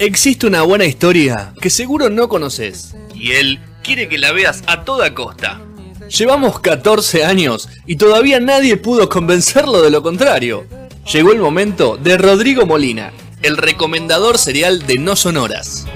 Existe una buena historia que seguro no conoces y él quiere que la veas a toda costa. Llevamos 14 años y todavía nadie pudo convencerlo de lo contrario. Llegó el momento de Rodrigo Molina, el recomendador serial de No Sonoras.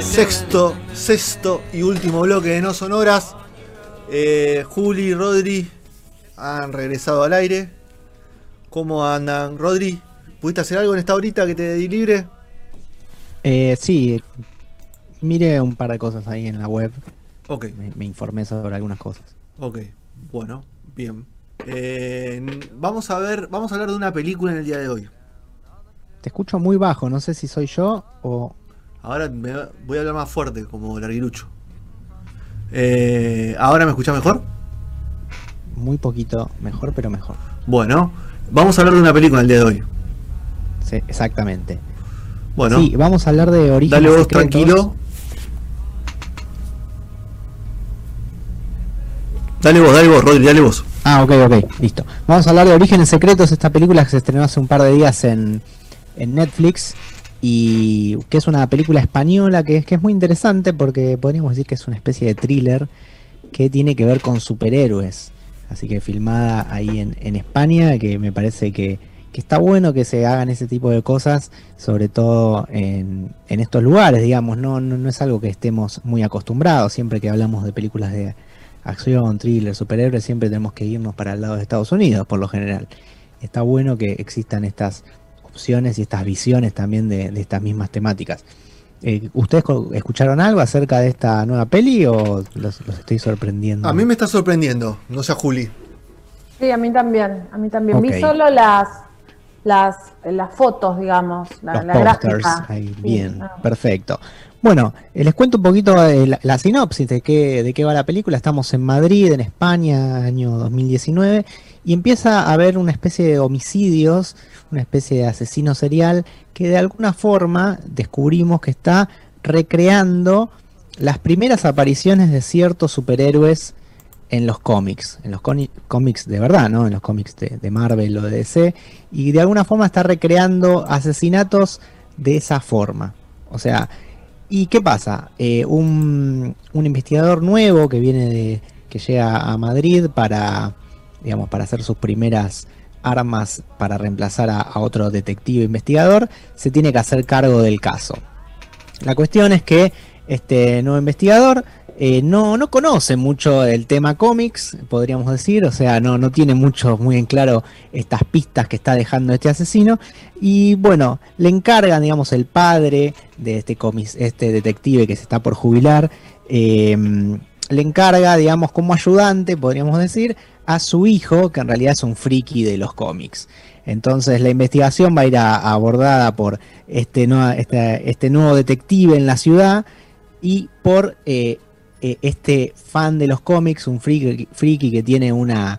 Sexto, sexto y último bloque de No Sonoras. Eh, Juli Rodri han regresado al aire. ¿Cómo andan? Rodri, ¿pudiste hacer algo en esta horita que te di libre? Eh, sí, mire un par de cosas ahí en la web. Ok. Me, informé sobre algunas cosas. Ok, bueno, bien. Eh, vamos a ver, vamos a hablar de una película en el día de hoy. Te escucho muy bajo, no sé si soy yo o Ahora me voy a hablar más fuerte, como larguirucho. Eh, ¿Ahora me escuchás mejor? Muy poquito mejor, pero mejor. Bueno, vamos a hablar de una película el día de hoy. Sí, exactamente. Bueno, sí, vamos a hablar de origen. Dale vos tranquilo. Dale vos, dale vos, Rodri, dale vos. Ah, ok, ok, listo. Vamos a hablar de Orígenes Secretos, esta película que se estrenó hace un par de días en, en Netflix y que es una película española que es, que es muy interesante porque podríamos decir que es una especie de thriller que tiene que ver con superhéroes. Así que filmada ahí en, España, que me parece que, está bueno que se hagan ese tipo de cosas, sobre todo en, estos lugares, digamos, no, no, es algo que estemos muy acostumbrados, siempre que hablamos de películas de acción, thriller, superhéroes, siempre tenemos que irnos para el lado de Estados Unidos, por lo general. Está bueno que existan estas y estas visiones también de, estas mismas temáticas. Eh, ¿Ustedes escucharon algo acerca de esta nueva peli o los, estoy sorprendiendo? A mí me está sorprendiendo, no sé a Juli. Sí, a mí también, a mí también. Vi solo las, las, las fotos, digamos, la, los bien, ah. perfecto. Bueno, eh, les cuento un poquito la, la, sinopsis de qué, de qué va la película. Estamos en Madrid, en España, año 2019, y empieza a haber una especie de homicidios, una especie de asesino serial que de alguna forma descubrimos que está recreando las primeras apariciones de ciertos superhéroes en los cómics, en los cómics de verdad, ¿no? En los cómics de, Marvel o de DC, y de alguna forma está recreando asesinatos de esa forma. O sea, ¿y qué pasa? Eh, un, un, investigador nuevo que viene de. que llega a Madrid para digamos, para hacer sus primeras armas para reemplazar a, otro detective investigador, se tiene que hacer cargo del caso. La cuestión es que este nuevo investigador eh, no, no, conoce mucho el tema cómics, podríamos decir, o sea, no, no tiene mucho muy en claro estas pistas que está dejando este asesino. Y bueno, le encargan, digamos, el padre de este, cómics, este detective que se está por jubilar, eh, le encarga, digamos, como ayudante, podríamos decir, a su hijo, que en realidad es un friki de los cómics. Entonces la investigación va a ir abordada por este, este, nuevo detective en la ciudad y por eh, eh, este fan de los cómics, un friki, que tiene una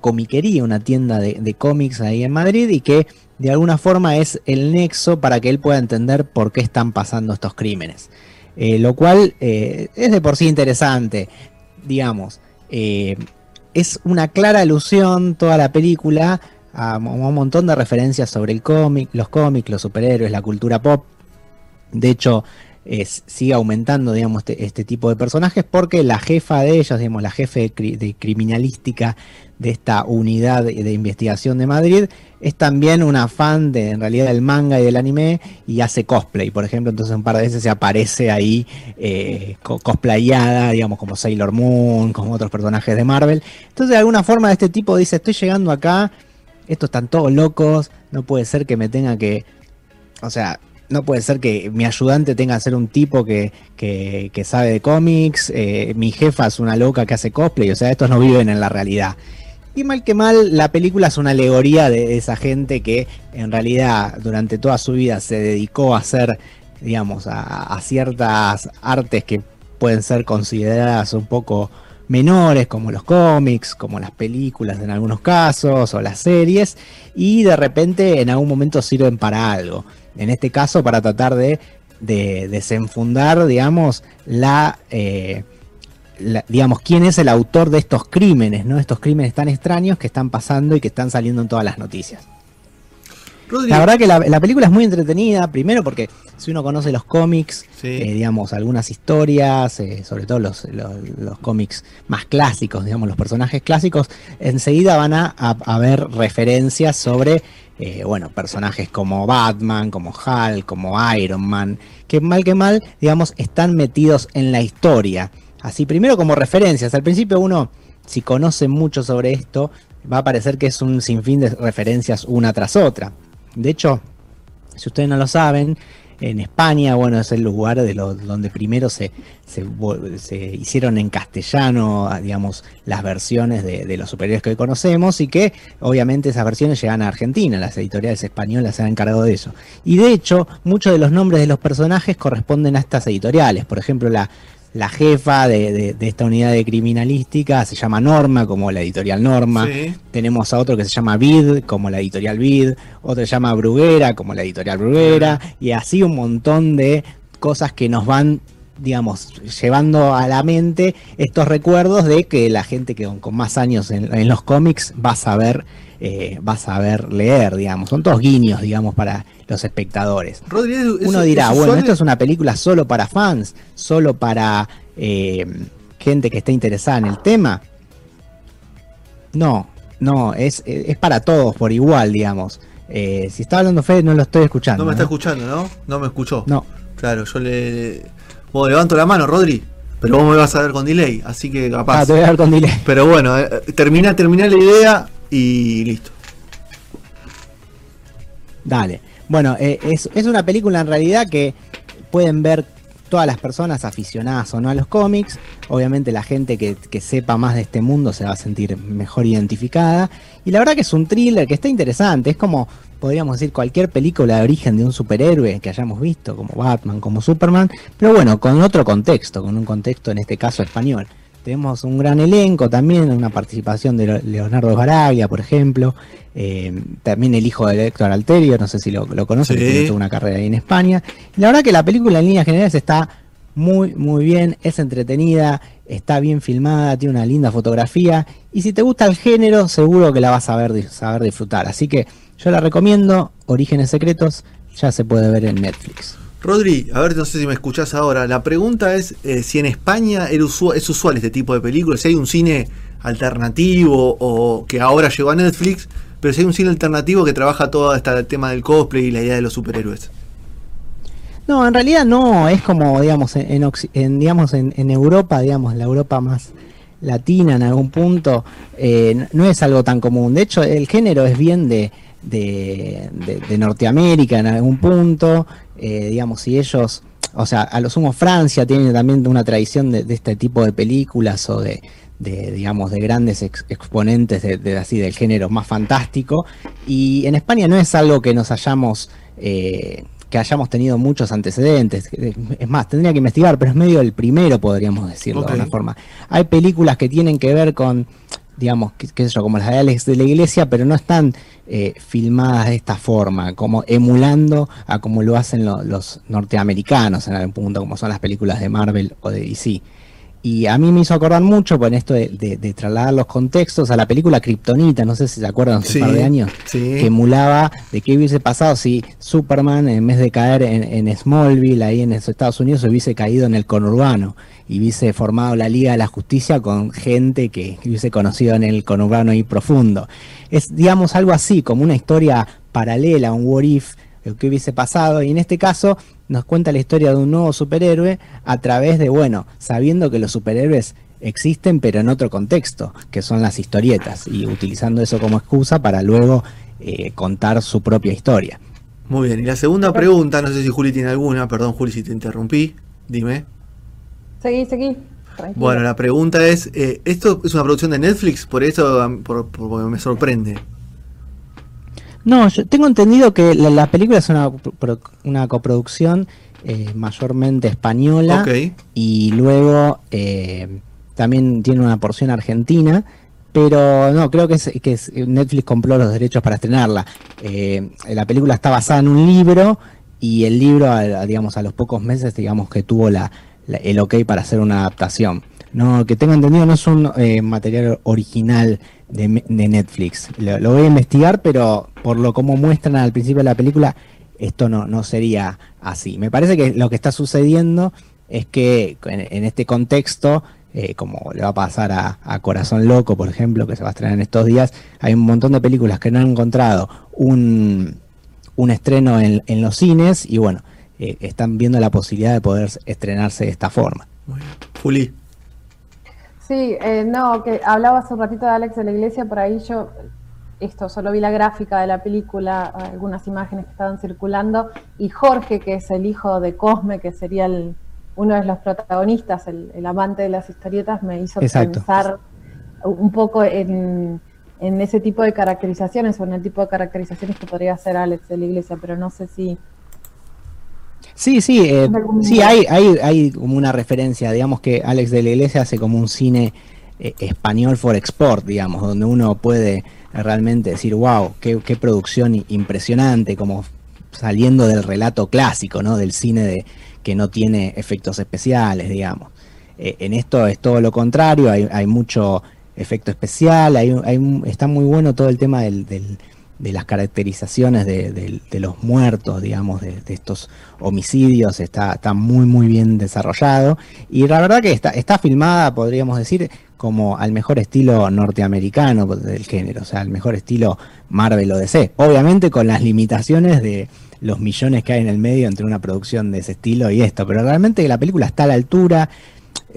comiquería, una tienda de, cómics ahí en Madrid y que de alguna forma es el nexo para que él pueda entender por qué están pasando estos crímenes. Eh, lo cual es de por sí interesante, digamos es una clara alusión toda la película a, un montón de referencias sobre el cómic, los cómics, los superhéroes, la cultura pop. De hecho, sigue aumentando, digamos, este, este, tipo de personajes porque la jefa de ellos, digamos, la jefe de, criminalística de esta unidad de, investigación de Madrid, es también una fan de, en realidad, del manga y del anime y hace cosplay, por ejemplo, entonces un par de veces se aparece ahí eh, cosplayada, digamos, como Sailor Moon, como otros personajes de Marvel. Entonces, de alguna forma, este tipo dice, estoy llegando acá, estos están todos locos, no puede ser que me tenga que... O sea, no puede ser que mi ayudante tenga que ser un tipo que, que, sabe de cómics, eh, mi jefa es una loca que hace cosplay, o sea, estos no viven en la realidad. Y mal que mal, la película es una alegoría de esa gente que en realidad durante toda su vida se dedicó a hacer, digamos, a, ciertas artes que pueden ser consideradas un poco menores, como los cómics, como las películas en algunos casos, o las series, y de repente en algún momento sirven para algo en este caso para tratar de, desenfundar, digamos, la, eh, digamos, quién es el autor de estos crímenes, ¿no? Estos crímenes tan extraños que están pasando y que están saliendo en todas las noticias. La verdad que la, película es muy entretenida, primero porque si uno conoce los cómics, eh, digamos, algunas historias, eh, sobre todo los, cómics más clásicos, digamos, los personajes clásicos, enseguida van a, ver referencias sobre, eh, bueno, personajes como Batman, como Hulk, como Iron Man, que mal que mal, digamos, están metidos en la historia. Así, primero como referencias. Al principio uno, si conoce mucho sobre esto, va a parecer que es un sinfín de referencias una tras otra. De hecho, si ustedes no lo saben, en España, bueno, es el lugar de donde primero se, se, hicieron en castellano, digamos, las versiones de, los superiores que hoy conocemos y que obviamente esas versiones llegan a Argentina, las editoriales españolas se han encargado de eso. Y de hecho, muchos de los nombres de los personajes corresponden a estas editoriales. Por ejemplo, la, la jefa de, esta unidad de criminalística se llama Norma, como la editorial Norma. Tenemos a otro que se llama Vid, como la editorial Vid. Otro se llama Bruguera, como la editorial Bruguera. Y así un montón de cosas que nos van digamos, llevando a la mente estos recuerdos de que la gente que con, más años en, los cómics va a saber, eh, va a saber leer, digamos. Son todos guiños, digamos, para los espectadores. Uno dirá, bueno, esto es una película solo para fans, solo para eh, gente que esté interesada en el tema. No, no, es, es para todos por igual, digamos. Eh, si está hablando Fede, no lo estoy escuchando. No me está escuchando, ¿no? No me escuchó. No. Claro, yo le. Bueno, levanto la mano, Rodri. Pero vos me vas a ver con delay, así que capaz. Ah, te voy a ver con delay. Pero bueno, eh, termina, termina la idea y listo. Dale. Bueno, eh, es, una película en realidad que pueden ver todas las personas aficionadas o no a los cómics. Obviamente la gente que, sepa más de este mundo se va a sentir mejor identificada. Y la verdad que es un thriller que está interesante. Es como, podríamos decir, cualquier película de origen de un superhéroe que hayamos visto, como Batman, como Superman, pero bueno, con otro contexto, con un contexto en este caso español. Tenemos un gran elenco también, una participación de Leonardo Baraglia, por ejemplo. Eh, también el hijo de Héctor Alterio, no sé si lo, lo conocen, tiene una carrera ahí en España. la verdad que la película en líneas generales está muy, muy bien, es entretenida, está bien filmada, tiene una linda fotografía. Y si te gusta el género, seguro que la vas a ver, saber disfrutar. Así que yo la recomiendo, Orígenes Secretos, ya se puede ver en Netflix. Rodri, a ver, no sé si me escuchás ahora. La pregunta es eh, si en España es usual este tipo de películas, si hay un cine alternativo o que ahora llegó a Netflix, pero si hay un cine alternativo que trabaja todo este tema del cosplay y la idea de los superhéroes. No, en realidad no, es como, digamos, en, digamos, en, Europa, digamos, la Europa más latina en algún punto, eh, no es algo tan común. De hecho, el género es bien de, de, de Norteamérica en algún punto, eh, digamos, si ellos, o sea, a lo sumo Francia tiene también una tradición de, este tipo de películas o de, digamos, de grandes exponentes de, así del género más fantástico. Y en España no es algo que nos hayamos, eh, que hayamos tenido muchos antecedentes. Es más, tendría que investigar, pero es medio el primero, podríamos decirlo de alguna forma. Hay películas que tienen que ver con digamos, qué, sé yo, como las de Alex de la Iglesia, pero no están eh, filmadas de esta forma, como emulando a como lo hacen los norteamericanos en algún punto, como son las películas de Marvel o de DC. Y a mí me hizo acordar mucho con esto de, trasladar los contextos a la película Kryptonita, no sé si se acuerdan hace un par de años, que emulaba de qué hubiese pasado si Superman, en vez de caer en, Smallville, ahí en Estados Unidos, hubiese caído en el conurbano y hubiese formado la Liga de la Justicia con gente que hubiese conocido en el conurbano ahí profundo. Es, digamos, algo así, como una historia paralela, un what if, lo que hubiese pasado, y en este caso nos cuenta la historia de un nuevo superhéroe a través de, bueno, sabiendo que los superhéroes existen pero en otro contexto, que son las historietas, y utilizando eso como excusa para luego eh, contar su propia historia. Muy bien, y la segunda pregunta, no sé si Juli tiene alguna, perdón Juli si te interrumpí, dime. Seguí, seguí. Bueno, la pregunta es, eh, ¿esto es una producción de Netflix? Por eso por, me sorprende. No, yo tengo entendido que la, película es una, una coproducción eh, mayormente española y luego eh, también tiene una porción argentina, pero no, creo que, es, que Netflix compró los derechos para estrenarla. Eh, la película está basada en un libro y el libro, digamos, a los pocos meses, digamos que tuvo la, el ok para hacer una adaptación. No, que tengo entendido, no es un eh, material original de, Netflix. Lo, voy a investigar, pero por lo como muestran al principio de la película, esto no, no sería así. Me parece que lo que está sucediendo es que en, este contexto, eh, como le va a pasar a, Corazón Loco, por ejemplo, que se va a estrenar en estos días, hay un montón de películas que no han encontrado un, un estreno en, los cines y bueno, eh, están viendo la posibilidad de poder estrenarse de esta forma. Juli. Sí, eh, no, que hablaba hace un ratito de Alex de la Iglesia, por ahí yo, esto, solo vi la gráfica de la película, algunas imágenes que estaban circulando, y Jorge, que es el hijo de Cosme, que sería el, uno de los protagonistas, el, amante de las historietas, me hizo pensar un poco en, ese tipo de caracterizaciones o en el tipo de caracterizaciones que podría hacer Alex de la Iglesia, pero no sé si Sí, sí, eh, sí, hay, hay, hay como una referencia, digamos que Alex de la Iglesia hace como un cine eh, español for export, digamos, donde uno puede realmente decir, wow, qué, qué producción impresionante, como saliendo del relato clásico, ¿no? Del cine de, que no tiene efectos especiales, digamos. Eh, en esto es todo lo contrario, hay, hay mucho efecto especial, hay, hay, está muy bueno todo el tema del de las caracterizaciones de, los muertos, digamos, de, estos homicidios, está, está, muy, muy bien desarrollado. Y la verdad que está, está filmada, podríamos decir, como al mejor estilo norteamericano del género, o sea, al mejor estilo Marvel o DC. Obviamente con las limitaciones de los millones que hay en el medio entre una producción de ese estilo y esto, pero realmente la película está a la altura,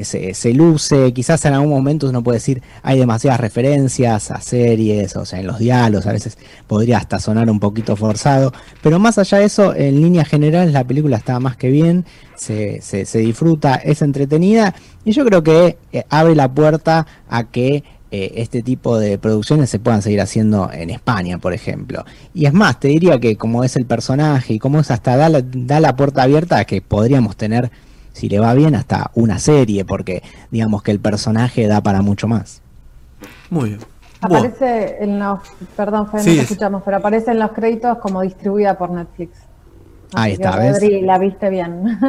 se, luce, quizás en algún momento uno puede decir hay demasiadas referencias a series, o sea, en los diálogos, a veces podría hasta sonar un poquito forzado, pero más allá de eso, en línea general la película está más que bien, se, se, disfruta, es entretenida y yo creo que eh, abre la puerta a que eh, este tipo de producciones se puedan seguir haciendo en España, por ejemplo. Y es más, te diría que como es el personaje y como es hasta da da la puerta abierta a que podríamos tener si le va bien, hasta una serie, porque digamos que el personaje da para mucho más. Muy bien. Aparece en los, perdón, Fede, no escuchamos, pero aparece en los créditos como distribuida por Netflix. Ahí está, ¿ves? la viste bien.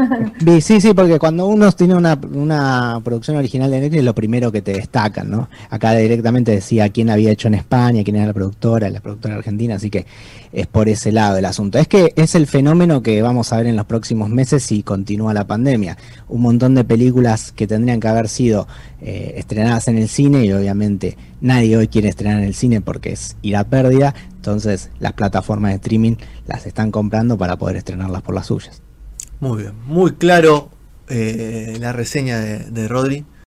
sí, sí, porque cuando uno tiene una, una, producción original de Netflix lo primero que te destacan, ¿no? Acá directamente decía quién había hecho en España, quién era la productora, la productora argentina, así que es por ese lado el asunto. Es que es el fenómeno que vamos a ver en los próximos meses si continúa la pandemia. Un montón de películas que tendrían que haber sido eh, estrenadas en el cine y obviamente nadie hoy quiere estrenar en el cine porque es ir a pérdida, entonces las plataformas de streaming las están comprando para poder estrenarlas por las suyas. Muy bien, muy claro eh, la reseña de, de Rodri.